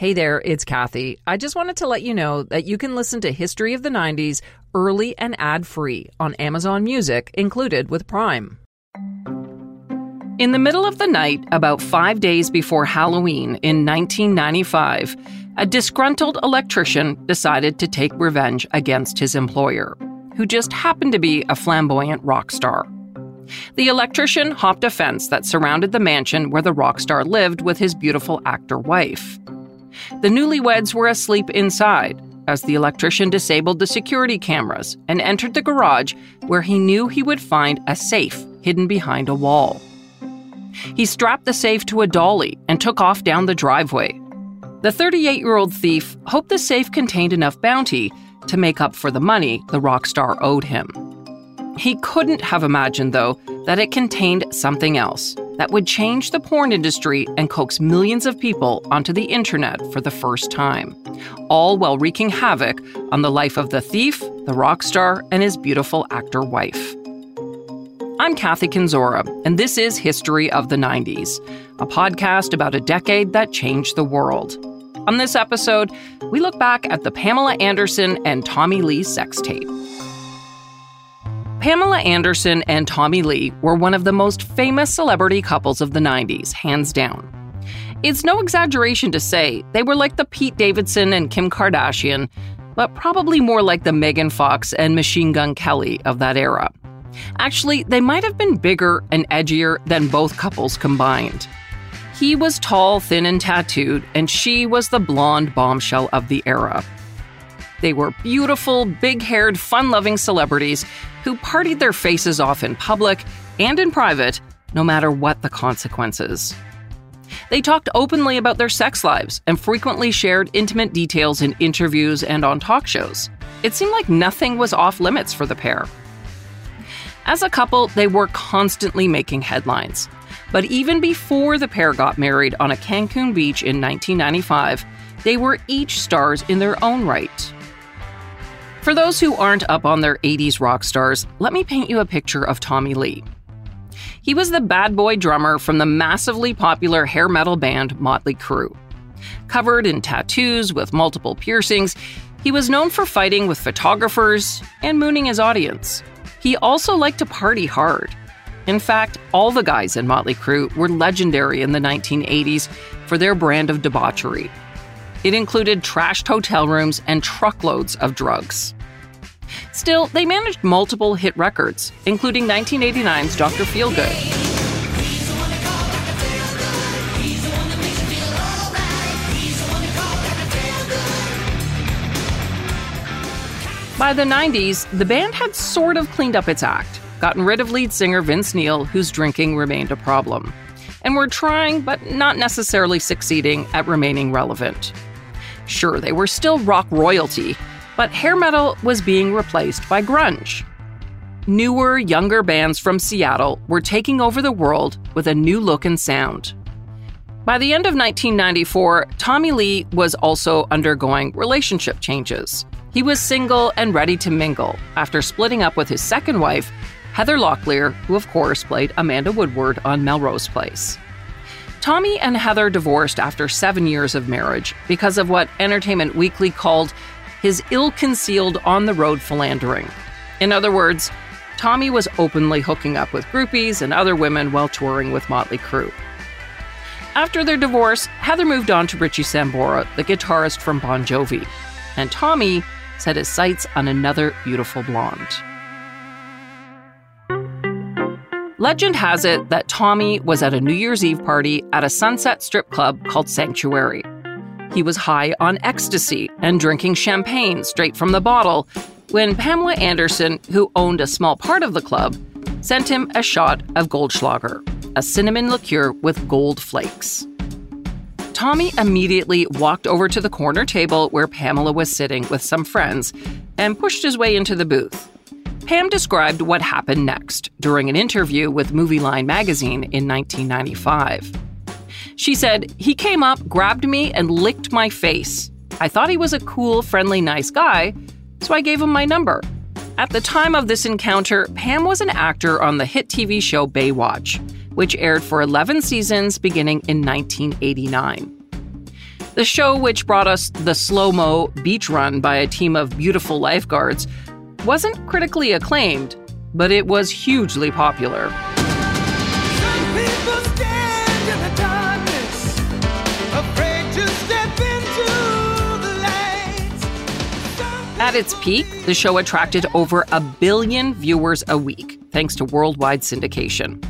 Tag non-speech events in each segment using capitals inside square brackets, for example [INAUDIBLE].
Hey there, it's Kathy. I just wanted to let you know that you can listen to History of the 90s early and ad free on Amazon Music, included with Prime. In the middle of the night, about five days before Halloween in 1995, a disgruntled electrician decided to take revenge against his employer, who just happened to be a flamboyant rock star. The electrician hopped a fence that surrounded the mansion where the rock star lived with his beautiful actor wife. The newlyweds were asleep inside as the electrician disabled the security cameras and entered the garage where he knew he would find a safe hidden behind a wall. He strapped the safe to a dolly and took off down the driveway. The 38 year old thief hoped the safe contained enough bounty to make up for the money the rock star owed him. He couldn't have imagined, though, that it contained something else that would change the porn industry and coax millions of people onto the internet for the first time, all while wreaking havoc on the life of the thief, the rock star, and his beautiful actor wife. I'm Kathy Kenzora, and this is History of the 90s, a podcast about a decade that changed the world. On this episode, we look back at the Pamela Anderson and Tommy Lee sex tape. Pamela Anderson and Tommy Lee were one of the most famous celebrity couples of the 90s, hands down. It's no exaggeration to say they were like the Pete Davidson and Kim Kardashian, but probably more like the Megan Fox and Machine Gun Kelly of that era. Actually, they might have been bigger and edgier than both couples combined. He was tall, thin, and tattooed, and she was the blonde bombshell of the era. They were beautiful, big haired, fun loving celebrities who partied their faces off in public and in private, no matter what the consequences. They talked openly about their sex lives and frequently shared intimate details in interviews and on talk shows. It seemed like nothing was off limits for the pair. As a couple, they were constantly making headlines. But even before the pair got married on a Cancun beach in 1995, they were each stars in their own right. For those who aren't up on their 80s rock stars, let me paint you a picture of Tommy Lee. He was the bad boy drummer from the massively popular hair metal band Motley Crue. Covered in tattoos with multiple piercings, he was known for fighting with photographers and mooning his audience. He also liked to party hard. In fact, all the guys in Motley Crue were legendary in the 1980s for their brand of debauchery. It included trashed hotel rooms and truckloads of drugs. Still, they managed multiple hit records, including 1989's Dr. Feelgood. By the 90s, the band had sort of cleaned up its act, gotten rid of lead singer Vince Neil, whose drinking remained a problem, and were trying, but not necessarily succeeding, at remaining relevant. Sure, they were still rock royalty, but hair metal was being replaced by grunge. Newer, younger bands from Seattle were taking over the world with a new look and sound. By the end of 1994, Tommy Lee was also undergoing relationship changes. He was single and ready to mingle after splitting up with his second wife, Heather Locklear, who of course played Amanda Woodward on Melrose Place. Tommy and Heather divorced after seven years of marriage because of what Entertainment Weekly called his ill concealed on the road philandering. In other words, Tommy was openly hooking up with groupies and other women while touring with Motley Crue. After their divorce, Heather moved on to Richie Sambora, the guitarist from Bon Jovi, and Tommy set his sights on another beautiful blonde. Legend has it that Tommy was at a New Year's Eve party at a Sunset strip club called Sanctuary. He was high on ecstasy and drinking champagne straight from the bottle when Pamela Anderson, who owned a small part of the club, sent him a shot of Goldschlager, a cinnamon liqueur with gold flakes. Tommy immediately walked over to the corner table where Pamela was sitting with some friends and pushed his way into the booth. Pam described what happened next during an interview with Movie Line magazine in 1995. She said, He came up, grabbed me, and licked my face. I thought he was a cool, friendly, nice guy, so I gave him my number. At the time of this encounter, Pam was an actor on the hit TV show Baywatch, which aired for 11 seasons beginning in 1989. The show, which brought us the slow mo beach run by a team of beautiful lifeguards, wasn't critically acclaimed, but it was hugely popular. At its peak, the show attracted over a billion viewers a week, thanks to worldwide syndication.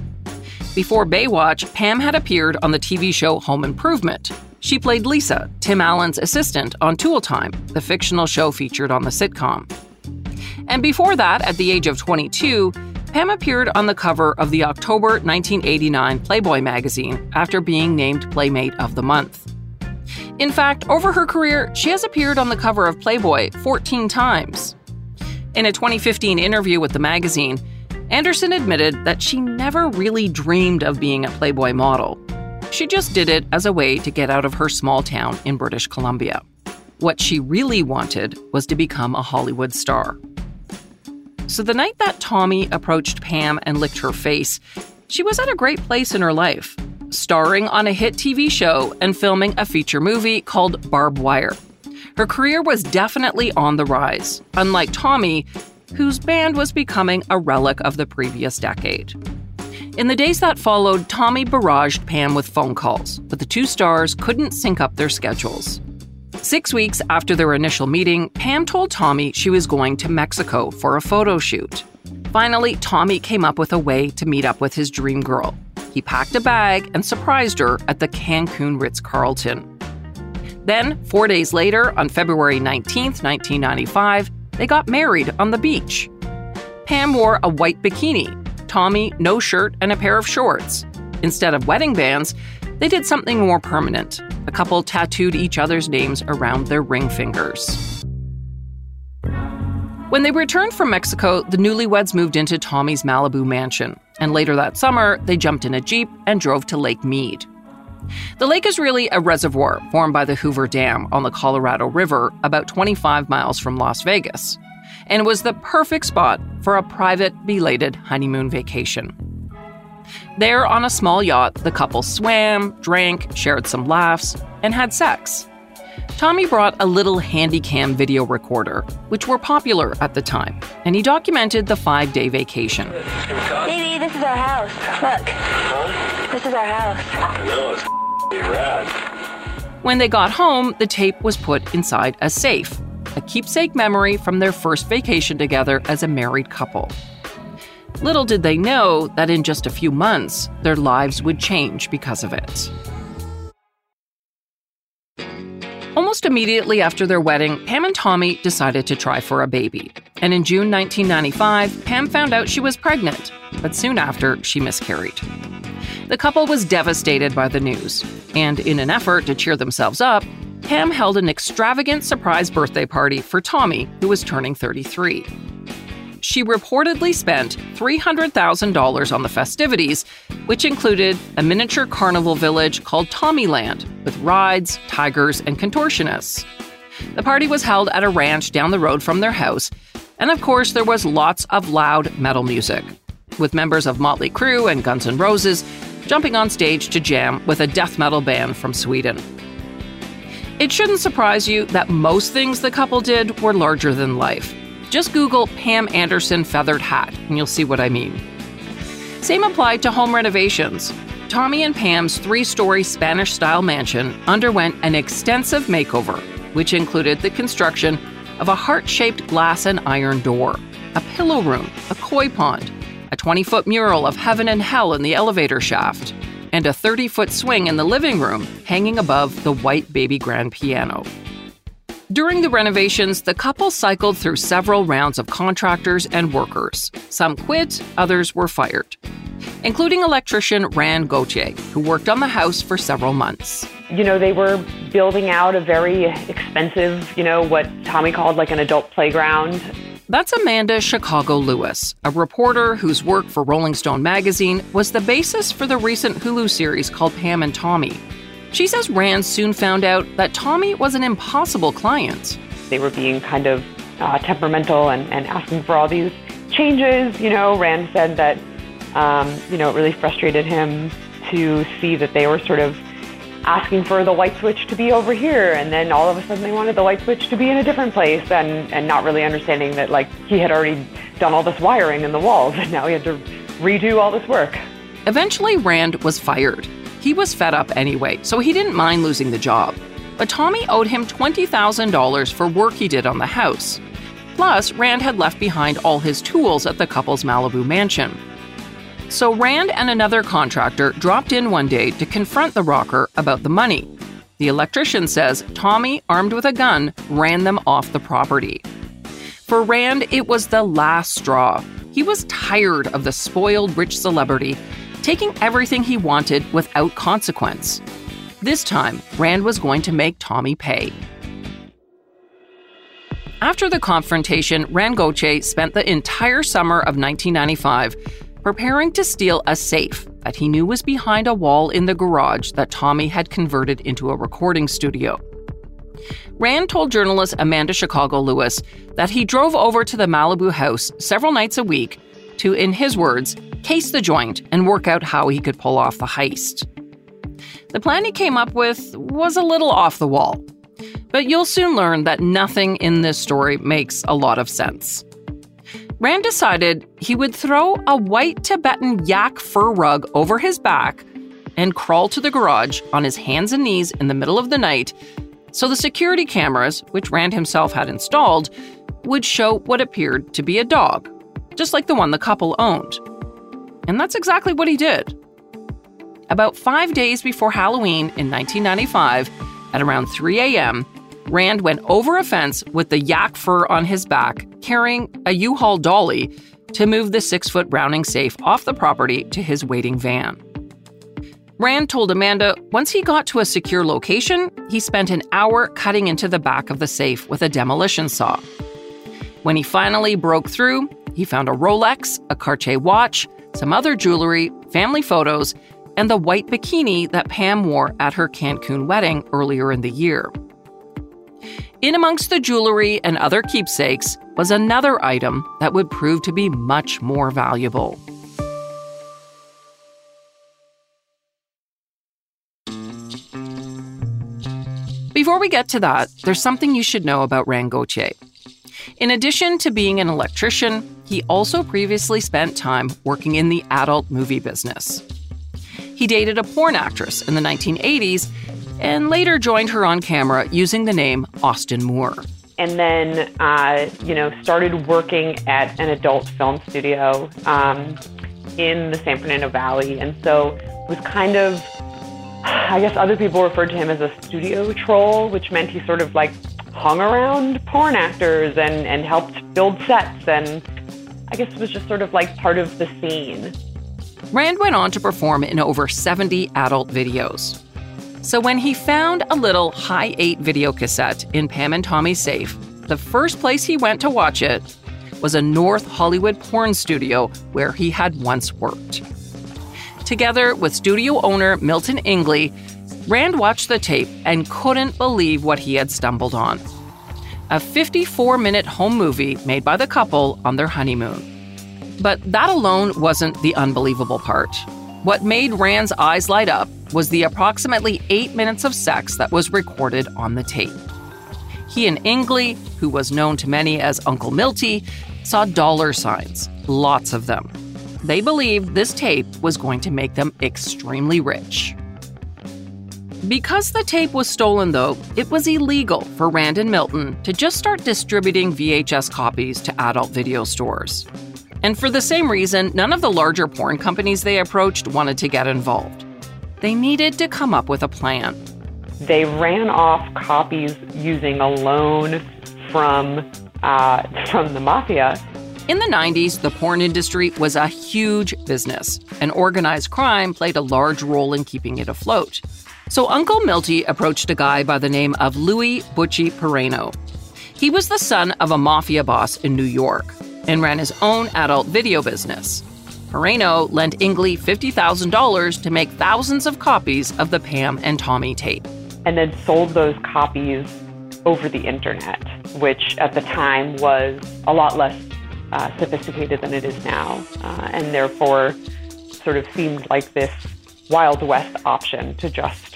Before Baywatch, Pam had appeared on the TV show Home Improvement. She played Lisa, Tim Allen's assistant, on Tool Time, the fictional show featured on the sitcom. And before that, at the age of 22, Pam appeared on the cover of the October 1989 Playboy magazine after being named Playmate of the Month. In fact, over her career, she has appeared on the cover of Playboy 14 times. In a 2015 interview with the magazine, Anderson admitted that she never really dreamed of being a Playboy model. She just did it as a way to get out of her small town in British Columbia. What she really wanted was to become a Hollywood star. So the night that Tommy approached Pam and licked her face, she was at a great place in her life, starring on a hit TV show and filming a feature movie called Barb Wire. Her career was definitely on the rise, unlike Tommy, whose band was becoming a relic of the previous decade. In the days that followed, Tommy barraged Pam with phone calls, but the two stars couldn't sync up their schedules. Six weeks after their initial meeting, Pam told Tommy she was going to Mexico for a photo shoot. Finally, Tommy came up with a way to meet up with his dream girl. He packed a bag and surprised her at the Cancun Ritz Carlton. Then, four days later, on February 19, 1995, they got married on the beach. Pam wore a white bikini, Tommy no shirt and a pair of shorts. Instead of wedding bands, they did something more permanent. The couple tattooed each other's names around their ring fingers. When they returned from Mexico, the newlyweds moved into Tommy's Malibu mansion, and later that summer, they jumped in a Jeep and drove to Lake Mead. The lake is really a reservoir formed by the Hoover Dam on the Colorado River, about 25 miles from Las Vegas, and was the perfect spot for a private, belated honeymoon vacation. There, on a small yacht, the couple swam, drank, shared some laughs, and had sex. Tommy brought a little handycam video recorder, which were popular at the time, and he documented the five day vacation. Baby, this is our house. Look. Huh? This is our house. I know, it's rad. When they got home, the tape was put inside a safe, a keepsake memory from their first vacation together as a married couple. Little did they know that in just a few months, their lives would change because of it. Almost immediately after their wedding, Pam and Tommy decided to try for a baby. And in June 1995, Pam found out she was pregnant, but soon after, she miscarried. The couple was devastated by the news, and in an effort to cheer themselves up, Pam held an extravagant surprise birthday party for Tommy, who was turning 33 she reportedly spent $300,000 on the festivities, which included a miniature carnival village called Tommyland with rides, tigers, and contortionists. The party was held at a ranch down the road from their house, and of course, there was lots of loud metal music, with members of Motley Crue and Guns N' Roses jumping on stage to jam with a death metal band from Sweden. It shouldn't surprise you that most things the couple did were larger than life. Just Google Pam Anderson feathered hat and you'll see what I mean. Same applied to home renovations. Tommy and Pam's three story Spanish style mansion underwent an extensive makeover, which included the construction of a heart shaped glass and iron door, a pillow room, a koi pond, a 20 foot mural of heaven and hell in the elevator shaft, and a 30 foot swing in the living room hanging above the white baby grand piano. During the renovations, the couple cycled through several rounds of contractors and workers. Some quit, others were fired, including electrician Rand Gauthier, who worked on the house for several months. You know, they were building out a very expensive, you know, what Tommy called like an adult playground. That's Amanda Chicago Lewis, a reporter whose work for Rolling Stone magazine was the basis for the recent Hulu series called Pam and Tommy, she says Rand soon found out that Tommy was an impossible client. They were being kind of uh, temperamental and, and asking for all these changes. You know, Rand said that, um, you know, it really frustrated him to see that they were sort of asking for the light switch to be over here, and then all of a sudden they wanted the light switch to be in a different place, and, and not really understanding that like he had already done all this wiring in the walls, [LAUGHS] and now he had to redo all this work. Eventually, Rand was fired. He was fed up anyway, so he didn't mind losing the job. But Tommy owed him $20,000 for work he did on the house. Plus, Rand had left behind all his tools at the couple's Malibu mansion. So Rand and another contractor dropped in one day to confront the rocker about the money. The electrician says Tommy, armed with a gun, ran them off the property. For Rand, it was the last straw. He was tired of the spoiled rich celebrity taking everything he wanted without consequence. This time, Rand was going to make Tommy pay. After the confrontation, Rand Gauthier spent the entire summer of 1995 preparing to steal a safe that he knew was behind a wall in the garage that Tommy had converted into a recording studio. Rand told journalist Amanda Chicago Lewis that he drove over to the Malibu house several nights a week to, in his words, case the joint and work out how he could pull off the heist. The plan he came up with was a little off the wall, but you'll soon learn that nothing in this story makes a lot of sense. Rand decided he would throw a white Tibetan yak fur rug over his back and crawl to the garage on his hands and knees in the middle of the night so the security cameras, which Rand himself had installed, would show what appeared to be a dog, just like the one the couple owned. And that's exactly what he did. About five days before Halloween in 1995, at around 3 a.m., Rand went over a fence with the yak fur on his back, carrying a U Haul dolly to move the six foot Browning safe off the property to his waiting van. Rand told Amanda once he got to a secure location, he spent an hour cutting into the back of the safe with a demolition saw. When he finally broke through, he found a Rolex, a Cartier watch, some other jewelry, family photos, and the white bikini that Pam wore at her Cancun wedding earlier in the year. In amongst the jewelry and other keepsakes was another item that would prove to be much more valuable. Before we get to that, there's something you should know about Rand Gauthier. In addition to being an electrician, he also previously spent time working in the adult movie business. He dated a porn actress in the 1980s and later joined her on camera using the name Austin Moore. And then, uh, you know, started working at an adult film studio um, in the San Fernando Valley. And so was kind of, I guess other people referred to him as a studio troll, which meant he sort of like hung around porn actors and, and helped build sets and I guess it was just sort of like part of the scene. Rand went on to perform in over 70 adult videos. So when he found a little Hi8 video cassette in Pam and Tommy's safe, the first place he went to watch it was a North Hollywood porn studio where he had once worked. Together with studio owner Milton Ingley, Rand watched the tape and couldn't believe what he had stumbled on. A 54 minute home movie made by the couple on their honeymoon. But that alone wasn't the unbelievable part. What made Rand's eyes light up was the approximately eight minutes of sex that was recorded on the tape. He and Ingley, who was known to many as Uncle Milty, saw dollar signs, lots of them. They believed this tape was going to make them extremely rich. Because the tape was stolen, though, it was illegal for Rand and Milton to just start distributing VHS copies to adult video stores. And for the same reason, none of the larger porn companies they approached wanted to get involved. They needed to come up with a plan. They ran off copies using a loan from uh, [LAUGHS] from the mafia. In the 90s, the porn industry was a huge business, and organized crime played a large role in keeping it afloat. So Uncle Milty approached a guy by the name of Louis Butchie Peraino. He was the son of a mafia boss in New York and ran his own adult video business. Peraino lent Ingley $50,000 to make thousands of copies of the Pam and Tommy tape. And then sold those copies over the internet, which at the time was a lot less uh, sophisticated than it is now, uh, and therefore sort of seemed like this Wild West option to just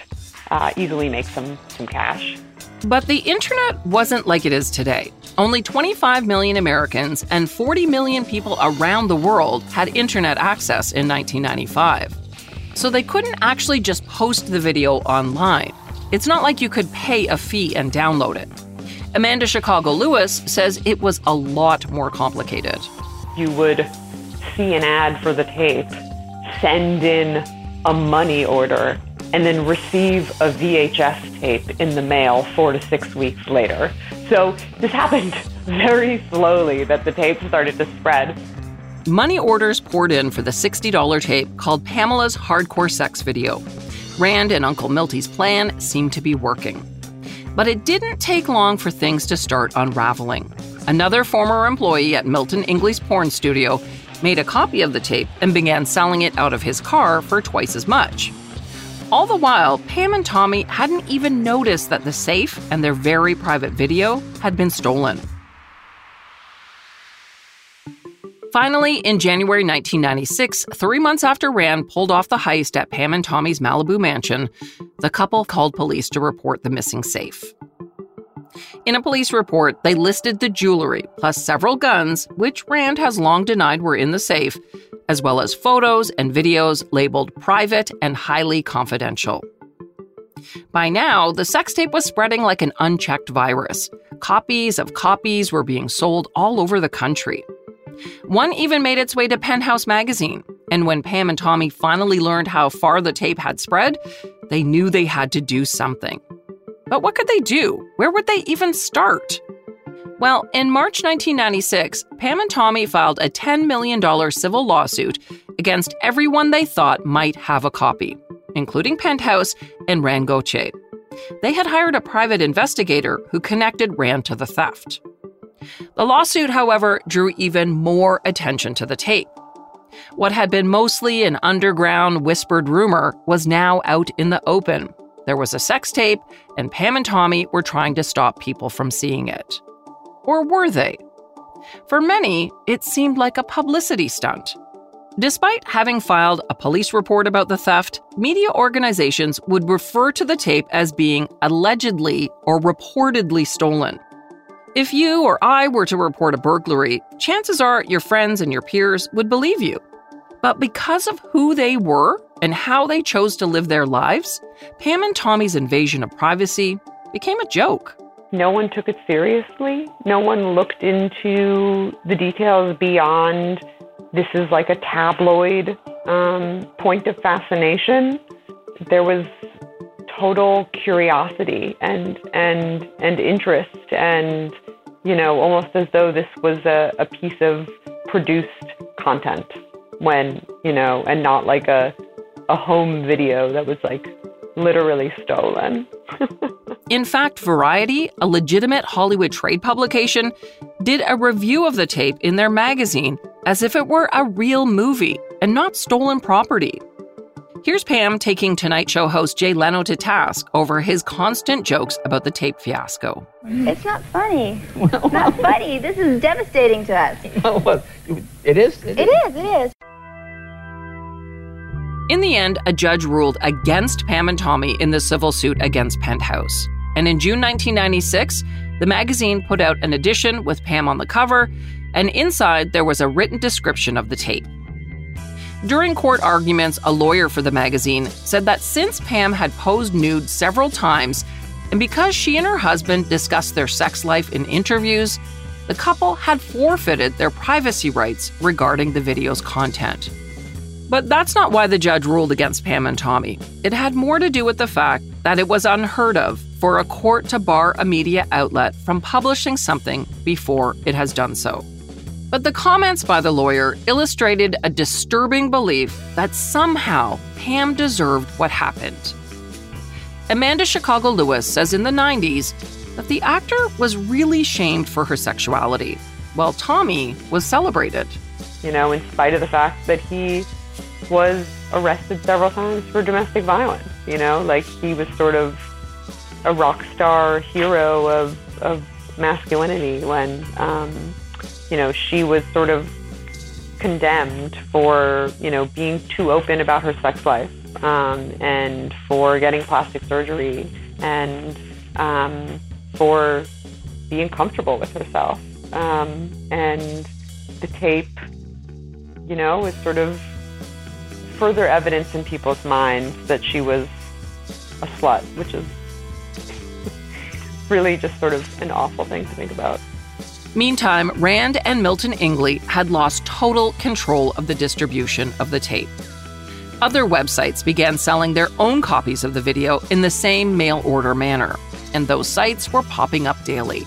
uh, easily make some, some cash. But the internet wasn't like it is today. Only 25 million Americans and 40 million people around the world had internet access in 1995. So they couldn't actually just post the video online. It's not like you could pay a fee and download it. Amanda Chicago Lewis says it was a lot more complicated. You would see an ad for the tape, send in a money order, and then receive a VHS tape in the mail four to six weeks later. So this happened [LAUGHS] very slowly that the tape started to spread. Money orders poured in for the $60 tape called Pamela's Hardcore Sex Video. Rand and Uncle Milty's plan seemed to be working. But it didn't take long for things to start unraveling. Another former employee at Milton Ingley's porn studio made a copy of the tape and began selling it out of his car for twice as much. All the while, Pam and Tommy hadn't even noticed that the safe and their very private video had been stolen. Finally, in January 1996, three months after Rand pulled off the heist at Pam and Tommy's Malibu mansion, the couple called police to report the missing safe. In a police report, they listed the jewelry, plus several guns, which Rand has long denied were in the safe, as well as photos and videos labeled private and highly confidential. By now, the sex tape was spreading like an unchecked virus. Copies of copies were being sold all over the country. One even made its way to Penthouse magazine, and when Pam and Tommy finally learned how far the tape had spread, they knew they had to do something. But what could they do? Where would they even start? Well, in March 1996, Pam and Tommy filed a $10 million civil lawsuit against everyone they thought might have a copy, including Penthouse and Rand Gauthier. They had hired a private investigator who connected Rand to the theft. The lawsuit, however, drew even more attention to the tape. What had been mostly an underground whispered rumor was now out in the open. There was a sex tape, and Pam and Tommy were trying to stop people from seeing it. Or were they? For many, it seemed like a publicity stunt. Despite having filed a police report about the theft, media organizations would refer to the tape as being allegedly or reportedly stolen. If you or I were to report a burglary, chances are your friends and your peers would believe you. But because of who they were and how they chose to live their lives, Pam and Tommy's invasion of privacy became a joke. No one took it seriously. No one looked into the details beyond this is like a tabloid um, point of fascination. There was total curiosity and and and interest and you know almost as though this was a, a piece of produced content when you know and not like a a home video that was like literally stolen. [LAUGHS] In fact, Variety, a legitimate Hollywood trade publication, did a review of the tape in their magazine as if it were a real movie and not stolen property. Here's Pam taking Tonight Show host Jay Leno to task over his constant jokes about the tape fiasco. It's not funny. It's not funny. This is devastating to us. [LAUGHS] well, it is. It is, it is. In the end, a judge ruled against Pam and Tommy in the civil suit against Penthouse. And in June 1996, the magazine put out an edition with Pam on the cover, and inside there was a written description of the tape. During court arguments, a lawyer for the magazine said that since Pam had posed nude several times, and because she and her husband discussed their sex life in interviews, the couple had forfeited their privacy rights regarding the video's content. But that's not why the judge ruled against Pam and Tommy. It had more to do with the fact that it was unheard of for a court to bar a media outlet from publishing something before it has done so. But the comments by the lawyer illustrated a disturbing belief that somehow Pam deserved what happened. Amanda Chicago Lewis says in the 90s that the actor was really shamed for her sexuality, while Tommy was celebrated. You know, in spite of the fact that he was arrested several times for domestic violence. You know, like he was sort of a rock star hero of, of masculinity when, um, you know, she was sort of condemned for, you know, being too open about her sex life um, and for getting plastic surgery and um, for being comfortable with herself. Um, and the tape, you know, is sort of further evidence in people's minds that she was a slut, which is really just sort of an awful thing to think about. Meantime, Rand and Milton Ingley had lost total control of the distribution of the tape. Other websites began selling their own copies of the video in the same mail order manner, and those sites were popping up daily.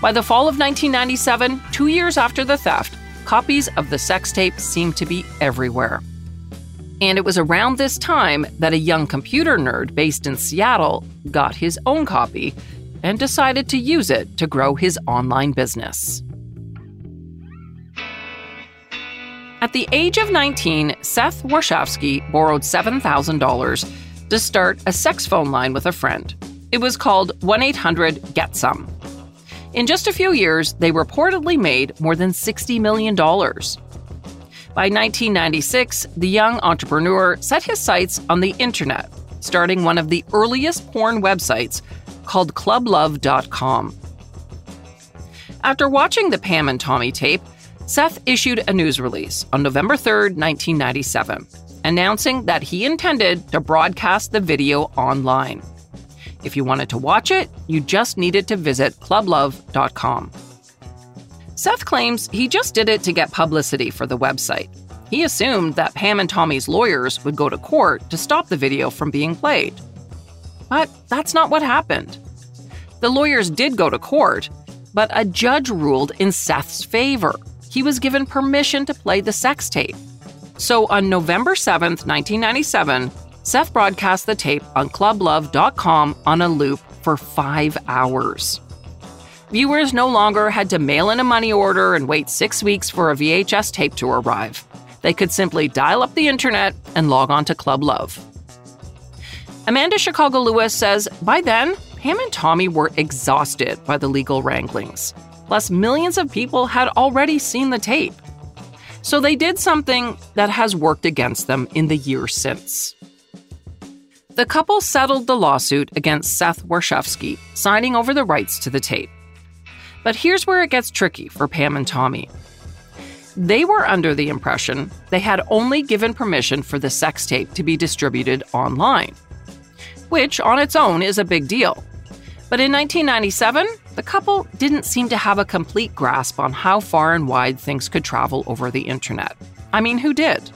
By the fall of 1997, two years after the theft, copies of the sex tape seemed to be everywhere. And it was around this time that a young computer nerd based in Seattle got his own copy and decided to use it to grow his online business. At the age of 19, Seth Warshavsky borrowed $7,000 to start a sex phone line with a friend. It was called 1 800 Get Some. In just a few years, they reportedly made more than $60 million. By 1996, the young entrepreneur set his sights on the internet, starting one of the earliest porn websites called clublove.com. After watching the Pam and Tommy tape, Seth issued a news release on November 3, 1997, announcing that he intended to broadcast the video online. If you wanted to watch it, you just needed to visit clublove.com. Seth claims he just did it to get publicity for the website. He assumed that Pam and Tommy's lawyers would go to court to stop the video from being played. But that's not what happened. The lawyers did go to court, but a judge ruled in Seth's favor. He was given permission to play the sex tape. So on November 7th, 1997, Seth broadcast the tape on clublove.com on a loop for five hours. Viewers no longer had to mail in a money order and wait six weeks for a VHS tape to arrive. They could simply dial up the internet and log on to Club Love. Amanda Chicago Lewis says by then, Pam and Tommy were exhausted by the legal wranglings. Plus, millions of people had already seen the tape. So they did something that has worked against them in the years since. The couple settled the lawsuit against Seth Warshavsky, signing over the rights to the tape. But here's where it gets tricky for Pam and Tommy. They were under the impression they had only given permission for the sex tape to be distributed online which on its own is a big deal. But in 1997, the couple didn't seem to have a complete grasp on how far and wide things could travel over the internet. I mean, who did?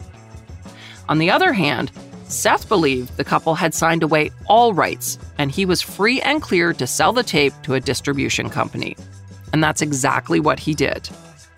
On the other hand, Seth believed the couple had signed away all rights and he was free and clear to sell the tape to a distribution company. And that's exactly what he did.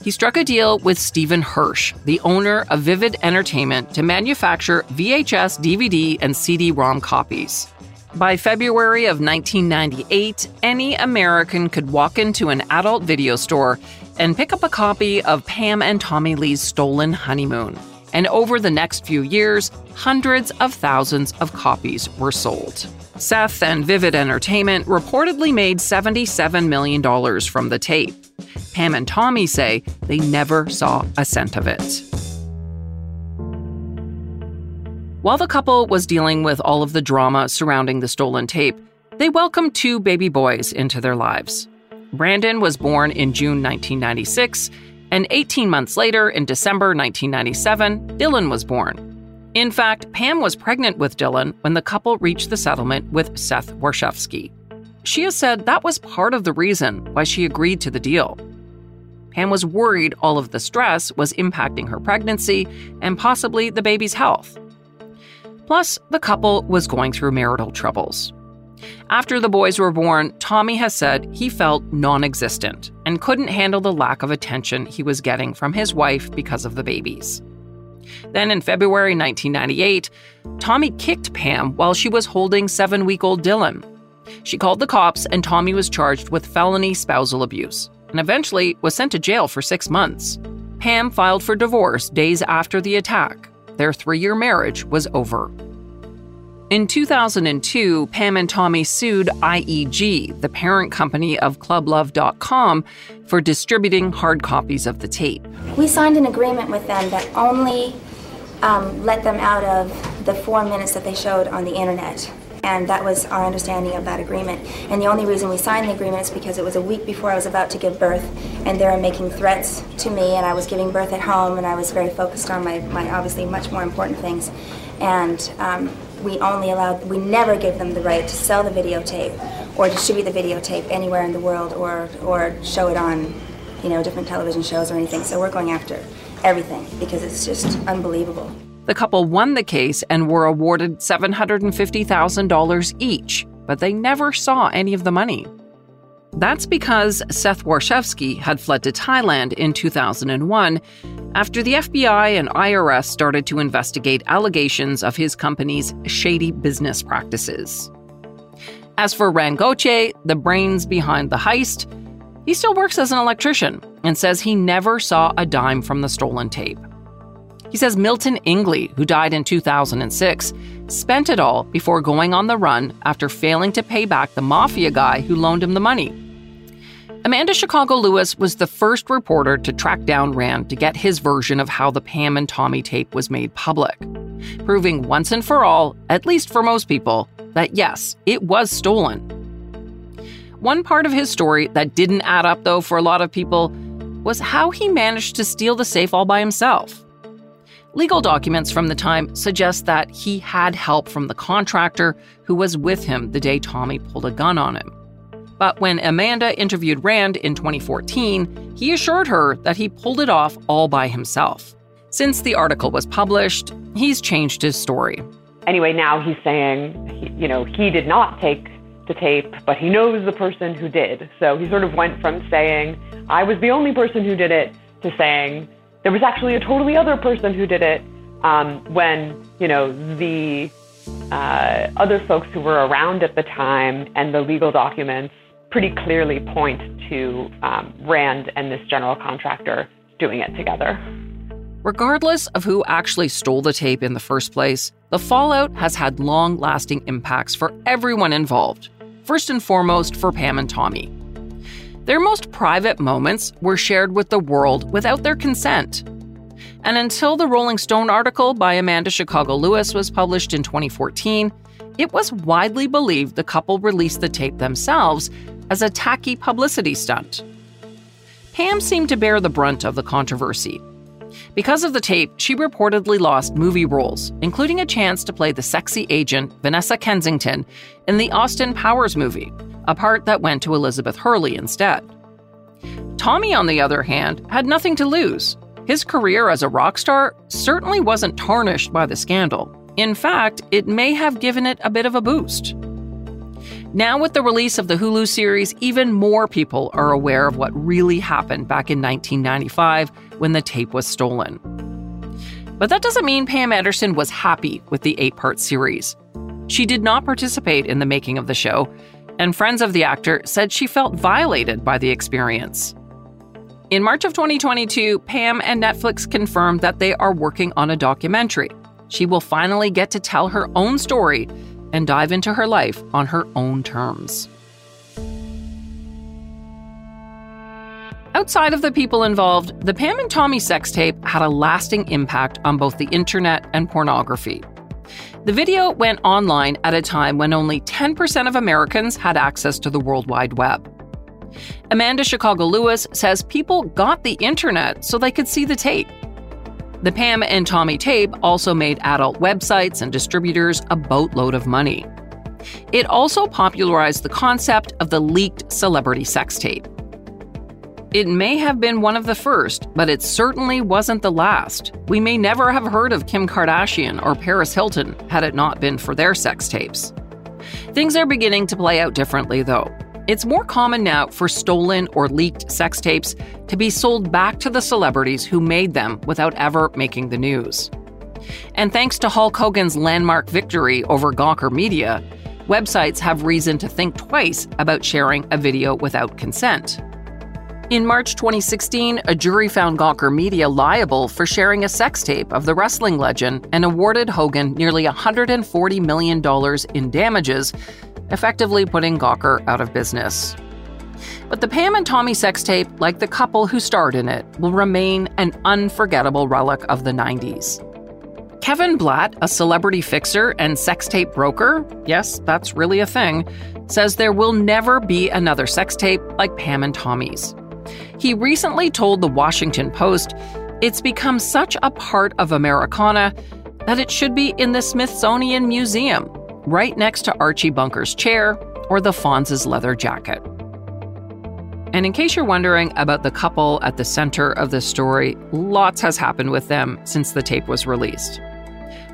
He struck a deal with Steven Hirsch, the owner of Vivid Entertainment, to manufacture VHS, DVD, and CD ROM copies. By February of 1998, any American could walk into an adult video store and pick up a copy of Pam and Tommy Lee's Stolen Honeymoon. And over the next few years, hundreds of thousands of copies were sold. Seth and Vivid Entertainment reportedly made $77 million from the tape. Pam and Tommy say they never saw a cent of it. While the couple was dealing with all of the drama surrounding the stolen tape, they welcomed two baby boys into their lives. Brandon was born in June 1996, and 18 months later, in December 1997, Dylan was born. In fact, Pam was pregnant with Dylan when the couple reached the settlement with Seth Warshavsky. She has said that was part of the reason why she agreed to the deal. Pam was worried all of the stress was impacting her pregnancy and possibly the baby's health. Plus, the couple was going through marital troubles. After the boys were born, Tommy has said he felt non existent and couldn't handle the lack of attention he was getting from his wife because of the babies. Then in February 1998, Tommy kicked Pam while she was holding seven week old Dylan. She called the cops, and Tommy was charged with felony spousal abuse and eventually was sent to jail for six months. Pam filed for divorce days after the attack, their three year marriage was over. In 2002, Pam and Tommy sued IEG, the parent company of ClubLove.com, for distributing hard copies of the tape. We signed an agreement with them that only um, let them out of the four minutes that they showed on the internet. And that was our understanding of that agreement. And the only reason we signed the agreement is because it was a week before I was about to give birth, and they were making threats to me, and I was giving birth at home, and I was very focused on my, my obviously much more important things. And um, we only allowed, we never gave them the right to sell the videotape or distribute the videotape anywhere in the world or, or show it on, you know, different television shows or anything. So we're going after everything because it's just unbelievable. The couple won the case and were awarded $750,000 each, but they never saw any of the money. That's because Seth Warshavsky had fled to Thailand in 2001 after the FBI and IRS started to investigate allegations of his company's shady business practices. As for Rand Gauthier, the brains behind the heist, he still works as an electrician and says he never saw a dime from the stolen tape. He says Milton Ingley, who died in 2006, spent it all before going on the run after failing to pay back the mafia guy who loaned him the money. Amanda Chicago Lewis was the first reporter to track down Rand to get his version of how the Pam and Tommy tape was made public, proving once and for all, at least for most people, that yes, it was stolen. One part of his story that didn't add up, though, for a lot of people was how he managed to steal the safe all by himself. Legal documents from the time suggest that he had help from the contractor who was with him the day Tommy pulled a gun on him. But when Amanda interviewed Rand in 2014, he assured her that he pulled it off all by himself. Since the article was published, he's changed his story. Anyway, now he's saying, you know, he did not take the tape, but he knows the person who did. So he sort of went from saying, I was the only person who did it, to saying, there was actually a totally other person who did it um, when, you know, the uh, other folks who were around at the time and the legal documents pretty clearly point to um, Rand and this general contractor doing it together. Regardless of who actually stole the tape in the first place, the fallout has had long lasting impacts for everyone involved. First and foremost, for Pam and Tommy. Their most private moments were shared with the world without their consent. And until the Rolling Stone article by Amanda Chicago Lewis was published in 2014, it was widely believed the couple released the tape themselves as a tacky publicity stunt. Pam seemed to bear the brunt of the controversy. Because of the tape, she reportedly lost movie roles, including a chance to play the sexy agent Vanessa Kensington in the Austin Powers movie, a part that went to Elizabeth Hurley instead. Tommy, on the other hand, had nothing to lose. His career as a rock star certainly wasn't tarnished by the scandal. In fact, it may have given it a bit of a boost. Now, with the release of the Hulu series, even more people are aware of what really happened back in 1995 when the tape was stolen. But that doesn't mean Pam Anderson was happy with the eight part series. She did not participate in the making of the show, and friends of the actor said she felt violated by the experience. In March of 2022, Pam and Netflix confirmed that they are working on a documentary. She will finally get to tell her own story and dive into her life on her own terms. Outside of the people involved, the Pam and Tommy sex tape had a lasting impact on both the internet and pornography. The video went online at a time when only 10% of Americans had access to the World Wide Web. Amanda Chicago Lewis says people got the internet so they could see the tape. The Pam and Tommy tape also made adult websites and distributors a boatload of money. It also popularized the concept of the leaked celebrity sex tape. It may have been one of the first, but it certainly wasn't the last. We may never have heard of Kim Kardashian or Paris Hilton had it not been for their sex tapes. Things are beginning to play out differently, though. It's more common now for stolen or leaked sex tapes to be sold back to the celebrities who made them without ever making the news. And thanks to Hulk Hogan's landmark victory over Gawker Media, websites have reason to think twice about sharing a video without consent. In March 2016, a jury found Gawker Media liable for sharing a sex tape of the wrestling legend and awarded Hogan nearly $140 million in damages, effectively putting Gawker out of business. But the Pam and Tommy sex tape, like the couple who starred in it, will remain an unforgettable relic of the 90s. Kevin Blatt, a celebrity fixer and sex tape broker, yes, that's really a thing, says there will never be another sex tape like Pam and Tommy's. He recently told the Washington Post it's become such a part of Americana that it should be in the Smithsonian Museum, right next to Archie Bunker's chair or the Fonz's leather jacket. And in case you're wondering about the couple at the center of the story, lots has happened with them since the tape was released.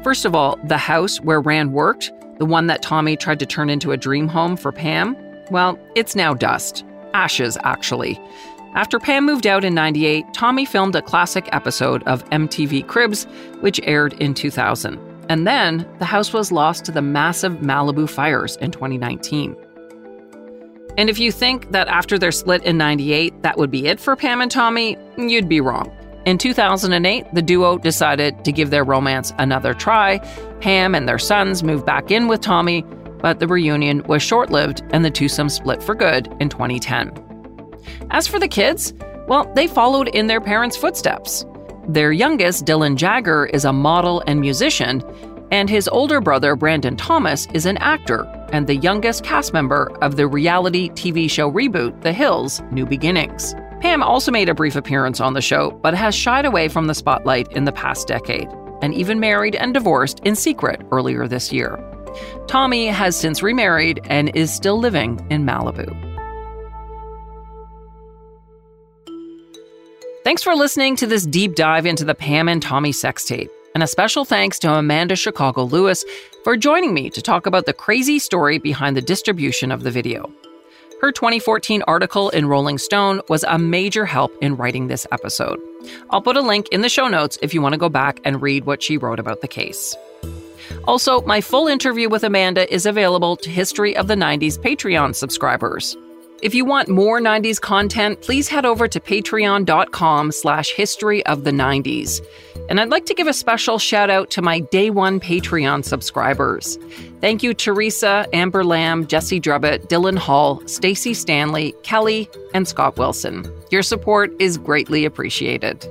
First of all, the house where Rand worked, the one that Tommy tried to turn into a dream home for Pam, well, it's now dust. Ashes, actually. After Pam moved out in 98, Tommy filmed a classic episode of MTV Cribs, which aired in 2000. And then the house was lost to the massive Malibu fires in 2019. And if you think that after their split in 98, that would be it for Pam and Tommy, you'd be wrong. In 2008, the duo decided to give their romance another try. Pam and their sons moved back in with Tommy, but the reunion was short lived and the twosome split for good in 2010. As for the kids, well, they followed in their parents' footsteps. Their youngest, Dylan Jagger, is a model and musician, and his older brother, Brandon Thomas, is an actor and the youngest cast member of the reality TV show reboot, The Hills New Beginnings. Pam also made a brief appearance on the show, but has shied away from the spotlight in the past decade, and even married and divorced in secret earlier this year. Tommy has since remarried and is still living in Malibu. Thanks for listening to this deep dive into the Pam and Tommy sex tape. And a special thanks to Amanda Chicago Lewis for joining me to talk about the crazy story behind the distribution of the video. Her 2014 article in Rolling Stone was a major help in writing this episode. I'll put a link in the show notes if you want to go back and read what she wrote about the case. Also, my full interview with Amanda is available to History of the 90s Patreon subscribers. If you want more 90s content, please head over to patreon.com slash history of the 90s. And I'd like to give a special shout out to my day one Patreon subscribers. Thank you, Teresa, Amber Lamb, Jesse Drubbett, Dylan Hall, Stacy Stanley, Kelly, and Scott Wilson. Your support is greatly appreciated.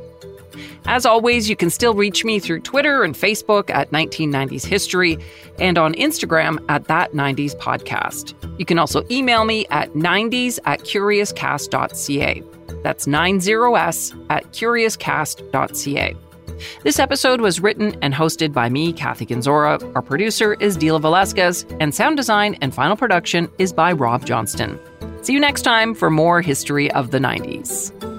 As always, you can still reach me through Twitter and Facebook at 1990s History and on Instagram at That 90s Podcast. You can also email me at 90s at curiouscast.ca. That's 90s at curiouscast.ca. This episode was written and hosted by me, Kathy Kenzora. Our producer is Dila Velasquez, and sound design and final production is by Rob Johnston. See you next time for more history of the 90s.